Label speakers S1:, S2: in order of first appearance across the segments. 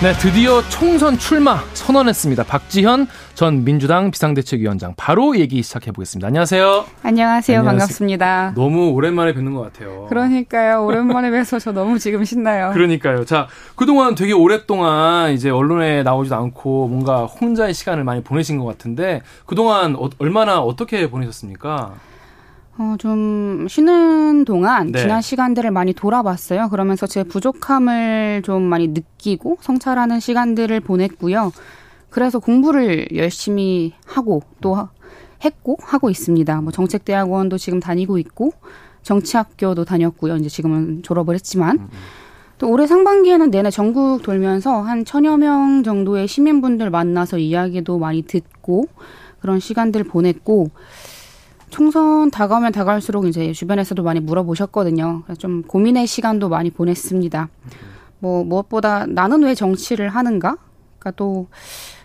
S1: 네, 드디어 총선 출마 선언했습니다. 박지현 전 민주당 비상대책위원장. 바로 얘기 시작해 보겠습니다. 안녕하세요.
S2: 안녕하세요. 안녕하세요. 반갑습니다.
S1: 너무 오랜만에 뵙는 것 같아요.
S2: 그러니까요. 오랜만에 뵈서 저 너무 지금 신나요.
S1: 그러니까요. 자, 그동안 되게 오랫동안 이제 언론에 나오지도 않고 뭔가 혼자의 시간을 많이 보내신 것 같은데 그동안 어, 얼마나 어떻게 보내셨습니까?
S2: 어, 좀 쉬는 동안 네. 지난 시간들을 많이 돌아봤어요. 그러면서 제 부족함을 좀 많이 느끼고 성찰하는 시간들을 보냈고요. 그래서 공부를 열심히 하고 또 했고 하고 있습니다. 뭐 정책대학원도 지금 다니고 있고 정치학교도 다녔고요. 이제 지금은 졸업을 했지만 음, 음. 또 올해 상반기에는 내내 전국 돌면서 한 천여 명 정도의 시민분들 만나서 이야기도 많이 듣고 그런 시간들 보냈고 총선 다가오면 다가올수록 이제 주변에서도 많이 물어보셨거든요. 좀 고민의 시간도 많이 보냈습니다. 뭐 무엇보다 나는 왜 정치를 하는가? 그러니까 또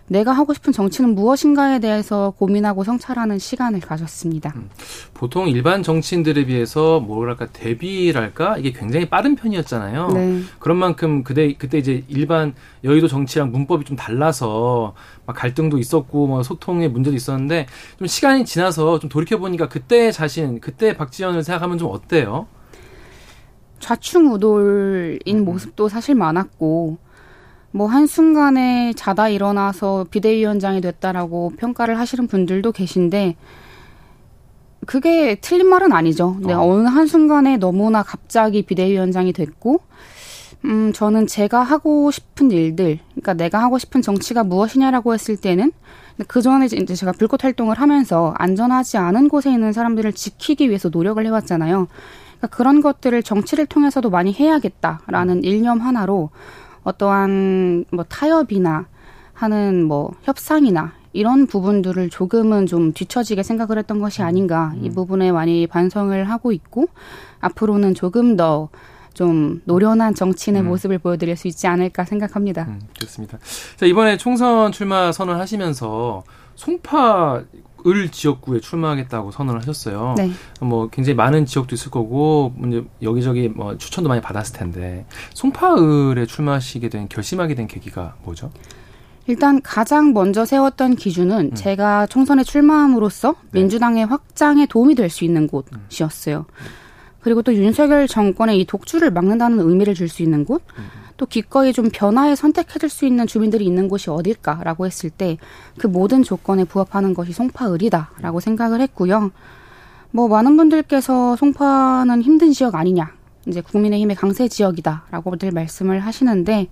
S2: 내가 하고 싶은 정치는 무엇인가에 대해서 고민하고 성찰하는 시간을 가졌습니다. 음,
S1: 보통 일반 정치인들에 비해서 뭐랄까 대비랄까 이게 굉장히 빠른 편이었잖아요. 네. 그런 만큼 그때 그때 이제 일반 여의도 정치랑 문법이 좀 달라서 막 갈등도 있었고 뭐 소통의 문제도 있었는데 좀 시간이 지나서 좀 돌이켜 보니까 그때 자신 그때 박지원을 생각하면 좀 어때요?
S2: 좌충우돌인 음. 모습도 사실 많았고 뭐 한순간에 자다 일어나서 비대위원장이 됐다라고 평가를 하시는 분들도 계신데 그게 틀린 말은 아니죠. 네, 어. 어느 한순간에 너무나 갑자기 비대위원장이 됐고 음, 저는 제가 하고 싶은 일들, 그러니까 내가 하고 싶은 정치가 무엇이냐라고 했을 때는 그 전에 이제 제가 불꽃 활동을 하면서 안전하지 않은 곳에 있는 사람들을 지키기 위해서 노력을 해왔잖아요. 그러니까 그런 것들을 정치를 통해서도 많이 해야겠다라는 일념 하나로 어떠한 뭐 타협이나 하는 뭐 협상이나 이런 부분들을 조금은 좀 뒤처지게 생각을 했던 것이 음. 아닌가 이 음. 부분에 많이 반성을 하고 있고 앞으로는 조금 더 좀 노련한 정치인의 음. 모습을 보여드릴 수 있지 않을까 생각합니다. 음,
S1: 좋습니다. 자 이번에 총선 출마 선언하시면서 송파 을 지역구에 출마하겠다고 선언을 하셨어요. 네. 뭐 굉장히 많은 지역도 있을 거고 이제 여기저기 뭐 추천도 많이 받았을 텐데 송파을에 출마하시게 된 결심하게 된 계기가 뭐죠?
S2: 일단 가장 먼저 세웠던 기준은 음. 제가 총선에 출마함으로써 네. 민주당의 확장에 도움이 될 수 있는 곳이었어요. 음. 그리고 또 윤석열 정권의 이 독주를 막는다는 의미를 줄 수 있는 곳. 음. 또 기꺼이 좀 변화에 선택해줄 수 있는 주민들이 있는 곳이 어딜까라고 했을 때 그 모든 조건에 부합하는 것이 송파을이다라고 생각을 했고요. 뭐 많은 분들께서 송파는 힘든 지역 아니냐, 이제 국민의힘의 강세 지역이다라고들 말씀을 하시는데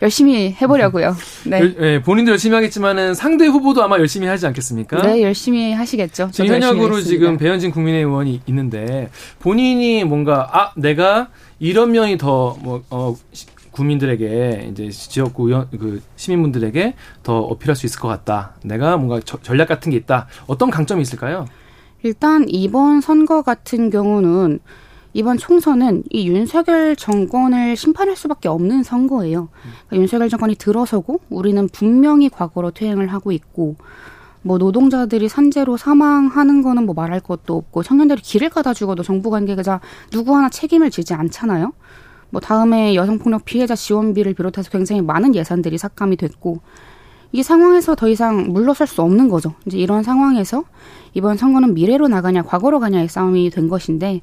S2: 열심히 해보려고요.
S1: 네. 네. 본인도 열심히 하겠지만은 상대 후보도 아마 열심히 하지 않겠습니까?
S2: 네, 열심히 하시겠죠.
S1: 지금 현역으로 지금 배현진 국민의원이 있는데 본인이 뭔가 아 내가 이런 면이 더뭐 어, 국민들에게 이제 지역구 의원 그 시민분들에게 더 어필할 수 있을 것 같다. 내가 뭔가 저, 전략 같은 게 있다. 어떤 강점이 있을까요?
S2: 일단 이번 선거 같은 경우는 이번 총선은 이 윤석열 정권을 심판할 수밖에 없는 선거예요. 그러니까 윤석열 정권이 들어서고 우리는 분명히 과거로 퇴행을 하고 있고 뭐 노동자들이 산재로 사망하는 거는 뭐 말할 것도 없고 청년들이 길을 가다 죽어도 정부 관계자 누구 하나 책임을 지지 않잖아요. 뭐 다음에 여성폭력 피해자 지원비를 비롯해서 굉장히 많은 예산들이 삭감이 됐고 이 상황에서 더 이상 물러설 수 없는 거죠. 이제 이런 상황에서 이번 선거는 미래로 나가냐 과거로 가냐의 싸움이 된 것인데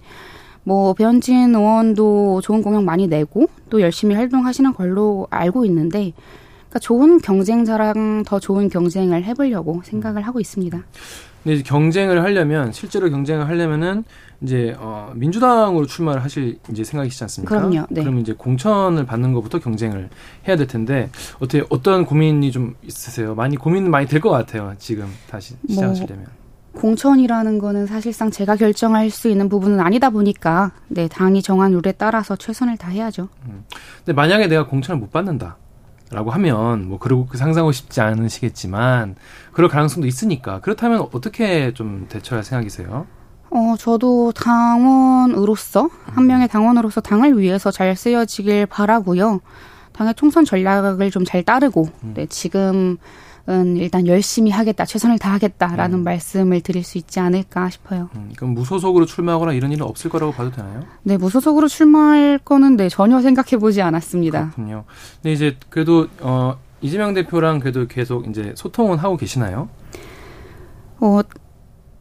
S2: 뭐 배현진 의원도 좋은 공약 많이 내고 또 열심히 활동하시는 걸로 알고 있는데 그러니까 좋은 경쟁자랑 더 좋은 경쟁을 해보려고 생각을 하고 있습니다.
S1: 근데 경쟁을 하려면 실제로 경쟁을 하려면은 이제 어 민주당으로 출마를 하실 이제 생각이시지 않습니까?
S2: 그럼요. 네.
S1: 그러면 이제 공천을 받는 것부터 경쟁을 해야 될 텐데 어떻게 어떤 고민이 좀 있으세요? 많이 고민 많이 될 것 같아요. 지금 다시 뭐 시작하시려면.
S2: 뭐 공천이라는 거는 사실상 제가 결정할 수 있는 부분은 아니다 보니까 네 당이 정한 룰에 따라서 최선을 다해야죠. 음.
S1: 근데 만약에 내가 공천을 못 받는다. 라고 하면 뭐 그러고 그 상상하고 싶지 않으시겠지만 그럴 가능성도 있으니까 그렇다면 어떻게 좀 대처할 생각이세요?
S2: 어, 저도 당원으로서 한 명의 당원으로서 당을 위해서 잘 쓰여지길 바라고요. 당의 총선 전략을 좀 잘 따르고 음. 네, 지금 은 일단 열심히 하겠다, 최선을 다하겠다라는 음. 말씀을 드릴 수 있지 않을까 싶어요.
S1: 음, 그럼 무소속으로 출마하거나 이런 일은 없을 거라고 봐도 되나요?
S2: 네, 무소속으로 출마할 거는 네 전혀 생각해 보지 않았습니다.
S1: 그렇군요. 근데 이제 그래도 어 이재명 대표랑 그래도 계속 이제 소통은 하고 계시나요?
S2: 어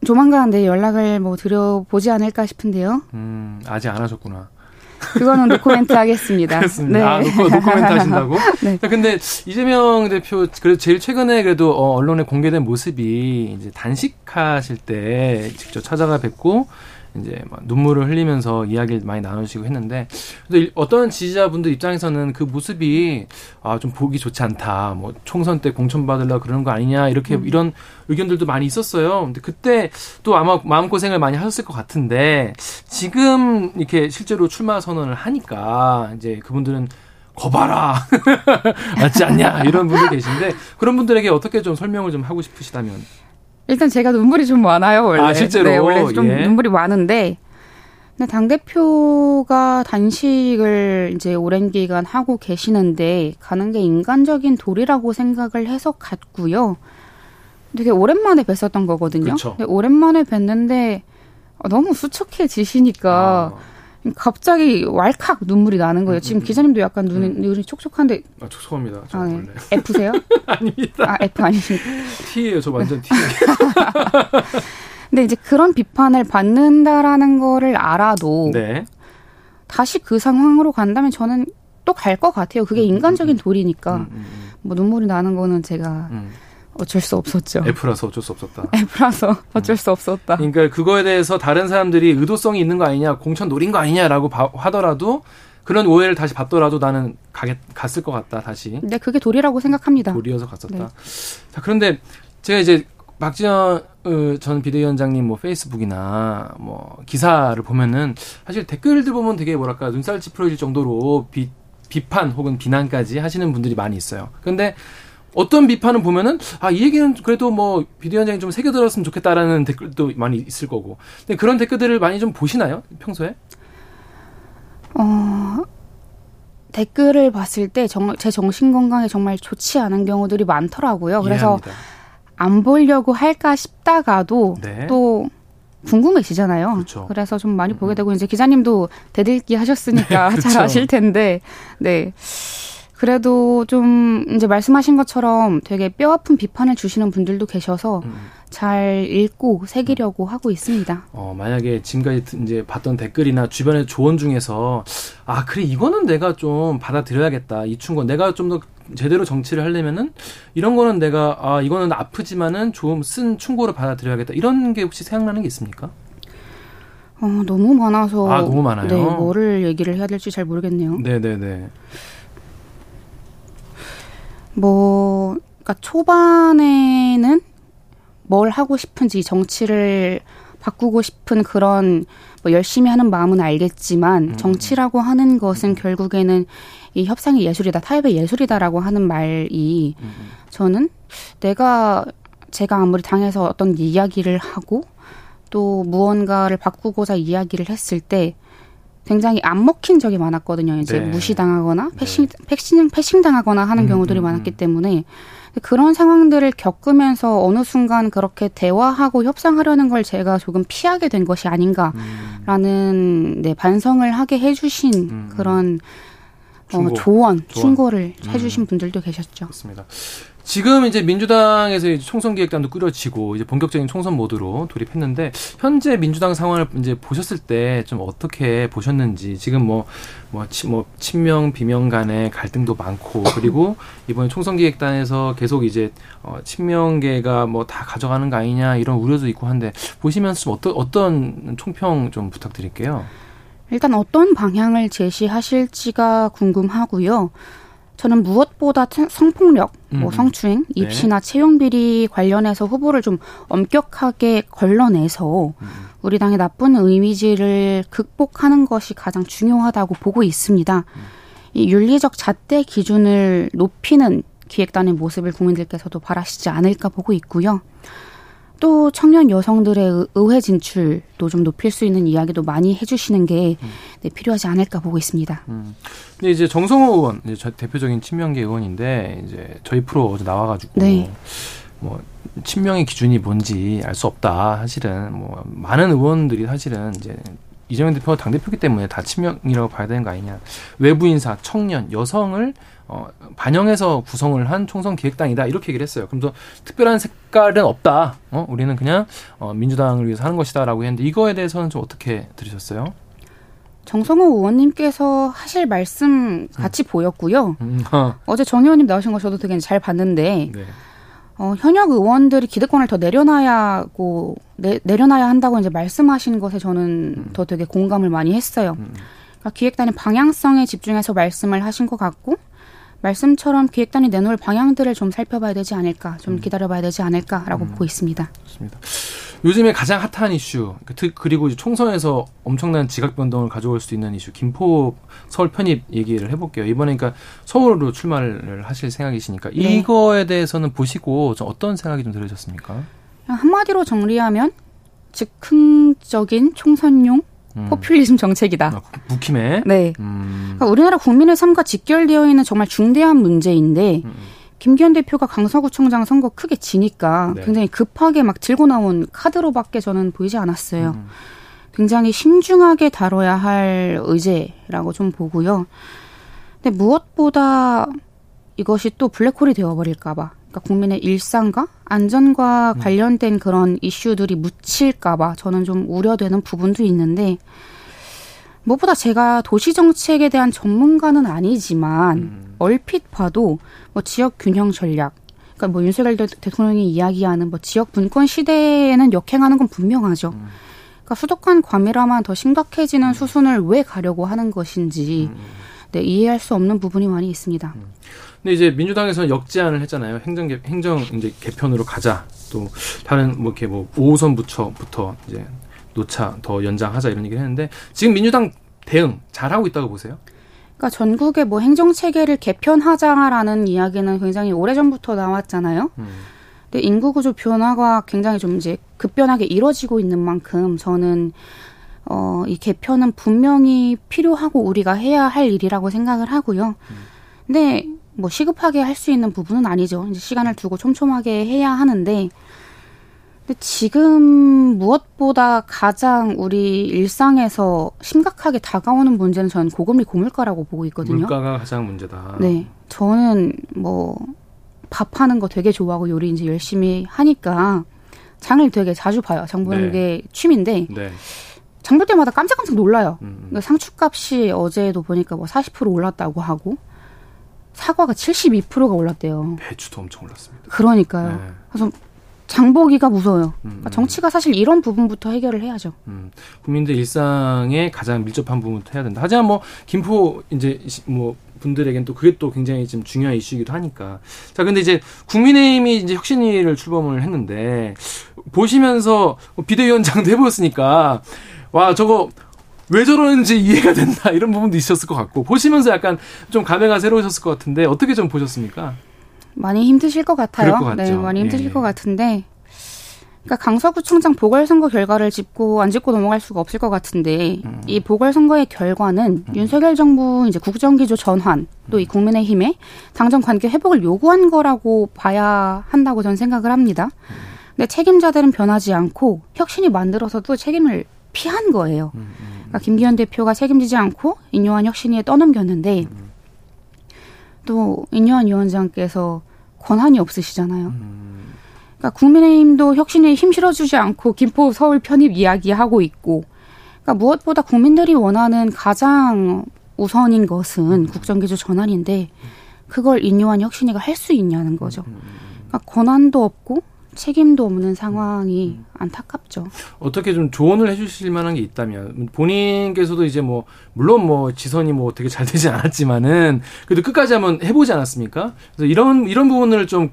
S2: 조만간 네 연락을 뭐 드려보지 않을까 싶은데요.
S1: 음 아직 안 하셨구나.
S2: 그거는 노코멘트 하겠습니다.
S1: 그렇습니다. 네. 아, 노코, 노코멘트 하신다고? 네. 근데 이재명 대표 그래도 제일 최근에 그래도 어, 언론에 공개된 모습이 이제 단식하실 때 직접 찾아가 뵙고 이제 막 눈물을 흘리면서 이야기를 많이 나누시고 했는데 또 어떤 지지자분들 입장에서는 그 모습이 아 좀 보기 좋지 않다. 뭐 총선 때 공천 받으려 그러는 거 아니냐 이렇게 음. 이런 의견들도 많이 있었어요. 근데 그때 또 아마 마음 고생을 많이 하셨을 것 같은데 지금 이렇게 실제로 출마 선언을 하니까 이제 그분들은 거봐라 맞지 않냐 이런 분들 계신데 그런 분들에게 어떻게 좀 설명을 좀 하고 싶으시다면
S2: 일단 제가 눈물이 좀 많아요, 원래.
S1: 아, 실제로?
S2: 네, 원래 좀 예. 눈물이 많은데, 근데 당 대표가 단식을 이제 오랜 기간 하고 계시는데, 가는 게 인간적인 도리라고 생각을 해서 갔고요. 되게 오랜만에 뵀었던 거거든요. 그쵸. 근데 오랜만에 뵀는데, 너무 수척해지시니까, 아. 갑자기 왈칵 눈물이 나는 거예요. 지금 음, 음. 기자님도 약간 눈이, 음. 눈이 촉촉한데.
S1: 아, 촉촉합니다. 저
S2: 아, 네. 원래. F세요?
S1: 아닙니다.
S2: 아, F 아니십니까?
S1: T예요. 저 완전 T.
S2: 근데 이제 그런 비판을 받는다라는 거를 알아도 네. 다시 그 상황으로 간다면 저는 또 갈 것 같아요. 그게 인간적인 도리니까. 음, 음, 뭐 눈물이 나는 거는 제가 어쩔 수 없었죠.
S1: F라서 어쩔 수 없었다.
S2: F라서 어쩔 수 없었다.
S1: 그러니까 그거에 대해서 다른 사람들이 의도성이 있는 거 아니냐, 공천 노린 거 아니냐라고 바, 하더라도 그런 오해를 다시 받더라도 나는 가겠, 갔을 것 같다 다시.
S2: 네, 그게 도리라고 생각합니다.
S1: 도리여서 갔었다. 네. 자 그런데 제가 이제 박지원 어, 전 비대위원장님 뭐 페이스북이나 뭐 기사를 보면은 사실 댓글들 보면 되게 뭐랄까 눈살 찌푸려질 정도로 비, 비판 혹은 비난까지 하시는 분들이 많이 있어요. 근데 어떤 비판은 보면은 아 이 얘기는 그래도 뭐 비대위원장이 좀 새겨들었으면 좋겠다라는 댓글도 많이 있을 거고. 근데 그런 댓글들을 많이 좀 보시나요 평소에?
S2: 어 댓글을 봤을 때 정, 제 정신 건강에 정말 좋지 않은 경우들이 많더라고요. 그래서 이해합니다. 안 보려고 할까 싶다가도 네. 또 궁금해지잖아요. 그렇죠. 그래서 좀 많이 보게 음. 되고 이제 기자님도 대들기 하셨으니까 네, 그렇죠. 잘 아실 텐데, 네. 그래도 좀 이제 말씀하신 것처럼 되게 뼈 아픈 비판을 주시는 분들도 계셔서 음. 잘 읽고 새기려고 음. 하고 있습니다.
S1: 어, 만약에 지금까지 이제 봤던 댓글이나 주변의 조언 중에서 아, 그래, 이거는 내가 좀 받아들여야겠다. 이 충고 내가 좀 더 제대로 정치를 하려면은 이런 거는 내가 아, 이거는 아프지만은 좀 쓴 충고를 받아들여야겠다. 이런 게 혹시 생각나는 게 있습니까?
S2: 어, 너무 많아서.
S1: 아, 너무 많아요.
S2: 네, 뭐를 얘기를 해야 될지 잘 모르겠네요.
S1: 네 네 네.
S2: 뭐, 그러니까 초반에는 뭘 하고 싶은지 정치를 바꾸고 싶은 그런 뭐 열심히 하는 마음은 알겠지만 음. 정치라고 하는 것은 음. 결국에는 이 협상의 예술이다, 타협의 예술이다라고 하는 말이 음. 저는 내가 제가 아무리 당해서 어떤 이야기를 하고 또 무언가를 바꾸고자 이야기를 했을 때 굉장히 안 먹힌 적이 많았거든요. 이제 네. 무시당하거나 네. 패싱, 패싱, 패싱 당하거나 하는 음, 경우들이 음, 많았기 음. 때문에 그런 상황들을 겪으면서 어느 순간 그렇게 대화하고 협상하려는 걸 제가 조금 피하게 된 것이 아닌가라는 음. 네, 반성을 하게 해주신 음. 그런 어, 조언, 충고를 해주신 분들도 계셨죠.
S1: 그렇습니다. 지금 이제 민주당에서 이제 총선 기획단도 꾸려지고 이제 본격적인 총선 모드로 돌입했는데 현재 민주당 상황을 이제 보셨을 때 좀 어떻게 보셨는지 지금 뭐뭐 뭐, 뭐 친명 비명 간의 갈등도 많고 그리고 이번에 총선 기획단에서 계속 이제 어 친명계가 뭐 다 가져가는 거 아니냐 이런 우려도 있고 한데 보시면서 좀 어떤 어떤 총평 좀 부탁드릴게요.
S2: 일단 어떤 방향을 제시하실지가 궁금하고요. 저는 무엇보다 성폭력, 뭐 음. 성추행, 네. 입시나 네. 채용 비리 관련해서 후보를 좀 엄격하게 걸러내서 음. 우리 당의 나쁜 이미지를 극복하는 것이 가장 중요하다고 보고 있습니다. 음. 이 윤리적 잣대 기준을 높이는 기획단의 모습을 국민들께서도 바라시지 않을까 보고 있고요. 또 청년 여성들의 의회 진출도 좀 높일 수 있는 이야기도 많이 해주시는 게 음. 네, 필요하지 않을까 보고 있습니다. 음.
S1: 근데 이제 정성호 의원, 이제 저 대표적인 친명계 의원인데 이제 저희 프로 어제 나와가지고 네. 뭐 친명의 기준이 뭔지 알 수 없다. 사실은 뭐 많은 의원들이 사실은 이제 이재명 대표가 당 대표기 때문에 다 친명이라고 봐야 되는 거 아니냐. 외부 인사, 청년, 여성을 어, 반영해서 구성을 한 총선 기획당이다 이렇게 얘기를 했어요. 그럼 또 특별한 색깔은 없다. 어, 우리는 그냥 어, 민주당을 위해서 하는 것이다라고 했는데 이거에 대해서는 좀 어떻게 들으셨어요?
S2: 정성호 의원님께서 하실 말씀 같이 음. 보였고요. 음, 어. 제정 의원님 나오신 거 저도 되게 잘 봤는데 네. 어, 현역 의원들이 기득권을 더 내려놔야 하고 내, 내려놔야 한다고 이제 말씀하신 것에 저는 음. 더 되게 공감을 많이 했어요. 음. 그러니까 기획단의 방향성에 집중해서 말씀을 하신 것 같고 말씀처럼 기획단이 내놓을 방향들을 좀 살펴봐야 되지 않을까, 좀 음. 기다려봐야 되지 않을까라고 음. 보고 있습니다.
S1: 좋습니다. 요즘에 가장 핫한 이슈 그 그리고 총선에서 엄청난 지각 변동을 가져올 수 있는 이슈 김포 서울 편입 얘기를 해볼게요. 이번에 그러니까 서울로 출마를 하실 생각이시니까 네. 이거에 대해서는 보시고 좀 어떤 생각이 좀 들으셨습니까?
S2: 한마디로 정리하면 즉흥적인 총선용 음. 포퓰리즘 정책이다. 아,
S1: 묵힘에.
S2: 네. 음. 그러니까 우리나라 국민의 삶과 직결되어 있는 정말 중대한 문제인데 음. 김기현 대표가 강서구청장 선거 크게 지니까 네. 굉장히 급하게 막 들고 나온 카드로밖에 저는 보이지 않았어요. 음. 굉장히 신중하게 다뤄야 할 의제라고 좀 보고요. 근데 무엇보다 이것이 또 블랙홀이 되어버릴까봐. 그러니까 국민의 일상과 안전과 음. 관련된 그런 이슈들이 묻힐까봐 저는 좀 우려되는 부분도 있는데 무엇보다 제가 도시 정책에 대한 전문가는 아니지만 음. 얼핏 봐도 뭐 지역 균형 전략, 그러니까 뭐 윤석열 대통령이 이야기하는 뭐 지역 분권 시대에는 역행하는 건 분명하죠. 음. 그러니까 수도권 과밀화만 더 심각해지는 음. 수순을 왜 가려고 하는 것인지 음. 네, 이해할 수 없는 부분이 많이 있습니다. 음.
S1: 근데 이제 민주당에서는 역제안을 했잖아요. 행정 개, 행정 이제 개편으로 가자. 또 다른 뭐 이렇게 뭐 5호선 부처부터 이제 노차 더 연장하자 이런 얘기를 했는데 지금 민주당 대응 잘하고 있다고 보세요?
S2: 그러니까 전국의 뭐 행정 체계를 개편하자라는 이야기는 굉장히 오래전부터 나왔잖아요. 음. 근데 인구 구조 변화가 굉장히 좀 이제 급변하게 이뤄지고 있는 만큼 저는 어, 이 개편은 분명히 필요하고 우리가 해야 할 일이라고 생각을 하고요. 음. 근데 뭐 시급하게 할 수 있는 부분은 아니죠. 이제 시간을 두고 촘촘하게 해야 하는데 근데 지금 무엇보다 가장 우리 일상에서 심각하게 다가오는 문제는 저는 고금리 고물가라고 보고 있거든요.
S1: 물가가 가장 문제다.
S2: 네. 저는 뭐 밥하는 거 되게 좋아하고 요리 이제 열심히 하니까 장을 되게 자주 봐요. 장 보는 네. 게 취미인데 네. 장볼 때마다 깜짝깜짝 놀라요. 음. 그러니까 상추값이 어제도 보니까 뭐 40% 올랐다고 하고 사과가 72%가 올랐대요.
S1: 배추도 엄청 올랐습니다.
S2: 그러니까요. 네. 그래서 장보기가 무서워요. 음, 그러니까 음. 정치가 사실 이런 부분부터 해결을 해야죠. 음,
S1: 국민들 일상에 가장 밀접한 부분부터 해야 된다. 하지만 뭐 김포 이제 뭐 분들에겐 또 그게 또 굉장히 좀 중요한 이슈이기도 하니까. 자, 근데 이제 국민의힘이 이제 혁신위를 출범을 했는데 보시면서 뭐 비대위원장도 해보셨으니까 와 저거 왜 저러는지 이해가 된다 이런 부분도 있었을 것 같고 보시면서 약간 좀 감회가 새로우셨을 것 같은데 어떻게 좀 보셨습니까?
S2: 많이 힘드실 것 같아요. 것 네, 많이 힘드실 예. 것 같은데. 그러니까 강서구청장 보궐선거 결과를 짚고 안 짚고 넘어갈 수가 없을 것 같은데 음. 이 보궐선거의 결과는 음. 윤석열 정부 이제 국정기조 전환 또 이 국민의힘의 당정 관계 회복을 요구한 거라고 봐야 한다고 저는 생각을 합니다. 음. 근데 책임자들은 변하지 않고 혁신이 만들어서도 책임을 피한 거예요. 음, 음, 그러니까 김기현 대표가 책임지지 않고 인요한 혁신위에 떠넘겼는데 음. 또 인요한 위원장께서 권한이 없으시잖아요. 그러니까 국민의힘도 혁신에 힘 실어주지 않고 김포 서울 편입 이야기하고 있고, 그러니까 무엇보다 국민들이 원하는 가장 우선인 것은 국정기조 전환인데 그걸 인요한 혁신위가 할 수 있냐는 거죠. 그러니까 권한도 없고 책임도 없는 상황이 음. 안타깝죠.
S1: 어떻게 좀 조언을 해주실 만한 게 있다면 본인께서도 이제 뭐 물론 뭐 지선이 뭐 되게 잘 되지 않았지만은 그래도 끝까지 한번 해보지 않았습니까? 그래서 이런 이런 부분을 좀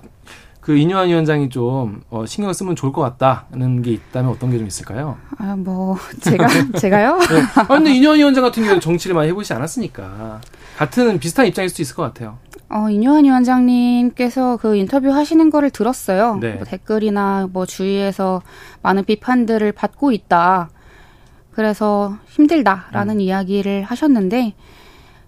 S1: 그 이뇨한 위원장이 좀 어, 신경 쓰면 좋을 것 같다는 게 있다면 어떤 게 좀 있을까요?
S2: 아 뭐 제가 제가요? 네.
S1: 아 근데 이뇨한 위원장 같은 경우는 정치를 많이 해보지 않았으니까 같은 비슷한 입장일 수도 있을 것 같아요.
S2: 어, 인요한 위원장님께서 그 인터뷰 하시는 거를 들었어요. 네. 뭐 댓글이나 뭐 주위에서 많은 비판들을 받고 있다. 그래서 힘들다라는 음. 이야기를 하셨는데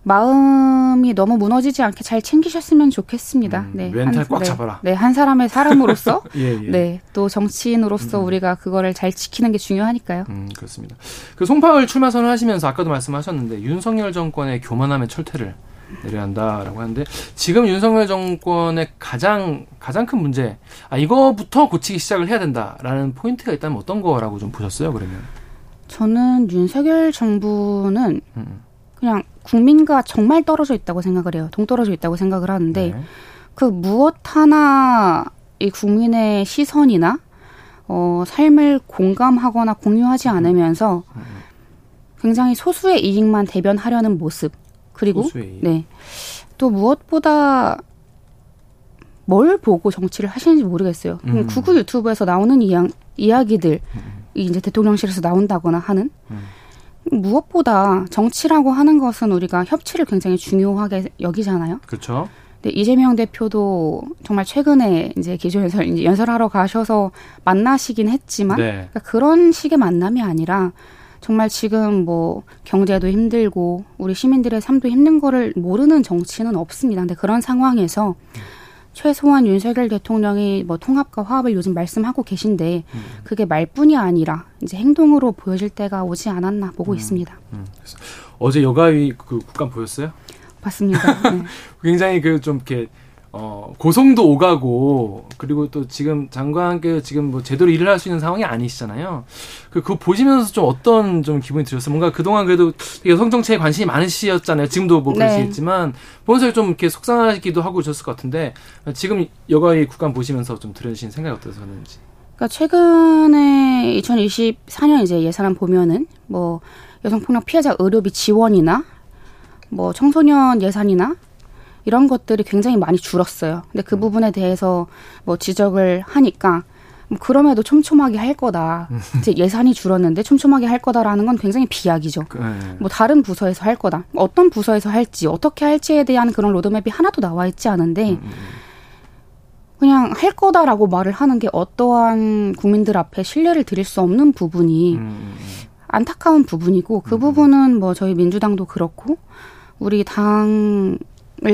S2: 마음이 너무 무너지지 않게 잘 챙기셨으면 좋겠습니다. 음,
S1: 네, 멘탈 꽉 네, 잡아라.
S2: 네, 한 사람의 사람으로서, 예, 예. 네, 또 정치인으로서 음. 우리가 그거를 잘 지키는 게 중요하니까요.
S1: 음, 그렇습니다. 그 송파울 출마 선언하시면서 아까도 말씀하셨는데 윤석열 정권의 교만함의 철퇴를 내려야 한다라고 하는데 지금 윤석열 정권의 가장 가장 큰 문제 아 이거부터 고치기 시작을 해야 된다라는 포인트가 있다면 어떤 거라고 좀 보셨어요 그러면?
S2: 저는 윤석열 정부는 음. 그냥 국민과 정말 떨어져 있다고 생각을 해요. 동떨어져 있다고 생각을 하는데 네. 그 무엇 하나 이 국민의 시선이나 어 삶을 공감하거나 공유하지 음. 않으면서 음. 굉장히 소수의 이익만 대변하려는 모습 그리고 네. 또 무엇보다 뭘 보고 정치를 하시는지 모르겠어요. 음. 구글 유튜브에서 나오는 이야, 이야기들, 음. 이제 대통령실에서 나온다거나 하는 음. 무엇보다 정치라고 하는 것은 우리가 협치를 굉장히 중요하게 여기잖아요.
S1: 그렇죠.
S2: 근데 이재명 대표도 정말 최근에 이제 기조 연설 이제 연설하러 가셔서 만나시긴 했지만 네. 그러니까 그런 식의 만남이 아니라 정말 지금 뭐 경제도 힘들고 우리 시민들의 삶도 힘든 거를 모르는 정치는 없습니다. 근데 그런 상황에서 최소한 윤석열 대통령이 뭐 통합과 화합을 요즘 말씀하고 계신데 음. 그게 말뿐이 아니라 이제 행동으로 보여질 때가 오지 않았나 보고 음. 있습니다. 음.
S1: 어제 여가위 그 국감 보였어요?
S2: 봤습니다. 네.
S1: 굉장히 그 좀 이렇게 어, 고성도 오가고, 그리고 또 지금 장관께 지금 뭐 제대로 일을 할 수 있는 상황이 아니시잖아요. 그, 그거 보시면서 좀 어떤 좀 기분이 들었어요? 뭔가 그동안 그래도 여성 정치에 관심이 많으시었잖아요. 지금도 뭐 그러시겠지만, 네. 보면서 좀 이렇게 속상하기도 하고 그러셨을 것 같은데, 지금 여가의 국감 보시면서 좀 들으신 생각이 어떠셨는지.
S2: 그러니까 최근에 2024년 이제 예산안 보면은 뭐 여성폭력 피해자 의료비 지원이나 뭐 청소년 예산이나 이런 것들이 굉장히 많이 줄었어요. 근데 그 음. 부분에 대해서 뭐 지적을 하니까 뭐 그럼에도 촘촘하게 할 거다. 음. 이제 예산이 줄었는데 촘촘하게 할 거다라는 건 굉장히 비약이죠. 그, 네. 뭐 다른 부서에서 할 거다. 어떤 부서에서 할지 어떻게 할지에 대한 그런 로드맵이 하나도 나와 있지 않은데 음, 그냥 할 거다라고 말을 하는 게 어떠한 국민들 앞에 신뢰를 드릴 수 없는 부분이 안타까운 부분이고 그 부분은 뭐 저희 민주당도 그렇고 우리 당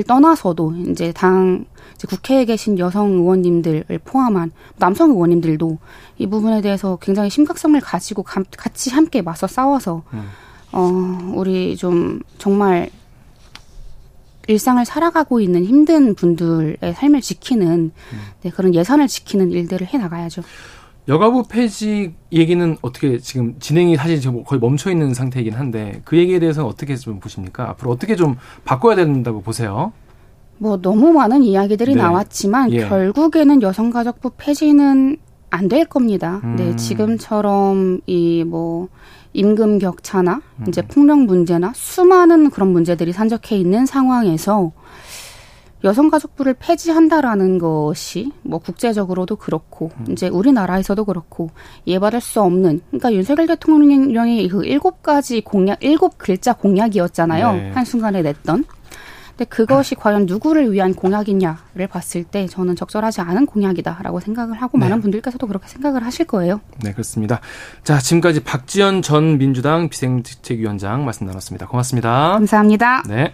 S2: 떠나서도 이제 당 이제 국회에 계신 여성 의원님들을 포함한 남성 의원님들도 이 부분에 대해서 굉장히 심각성을 가지고 가, 같이 함께 맞서 싸워서 음. 어 우리 좀 정말 일상을 살아가고 있는 힘든 분들의 삶을 지키는 음. 네, 그런 예산을 지키는 일들을 해 나가야죠.
S1: 여가부 폐지 얘기는 어떻게 지금 진행이 사실 지금 거의 멈춰 있는 상태이긴 한데 그 얘기에 대해서는 어떻게 좀 보십니까? 앞으로 어떻게 좀 바꿔야 된다고 보세요?
S2: 뭐 너무 많은 이야기들이 네. 나왔지만 예. 결국에는 여성가족부 폐지는 안 될 겁니다. 네, 음. 네, 지금처럼 이 뭐 임금 격차나 음. 이제 폭력 문제나 수많은 그런 문제들이 산적해 있는 상황에서 여성가족부를 폐지한다라는 것이 뭐 국제적으로도 그렇고 음. 이제 우리나라에서도 그렇고 이해받을 수 없는 그러니까 윤석열 대통령이 그 일곱 가지 공약 일곱 글자 공약이었잖아요 네. 한 순간에 냈던 근데 그것이 과연 누구를 위한 공약이냐를 봤을 때 저는 적절하지 않은 공약이다라고 생각을 하고 네. 많은 분들께서도 그렇게 생각을 하실 거예요.
S1: 네, 그렇습니다. 자, 지금까지 박지연 전 민주당 비상대책위원장 말씀 나눴습니다. 고맙습니다.
S2: 감사합니다.
S1: 네.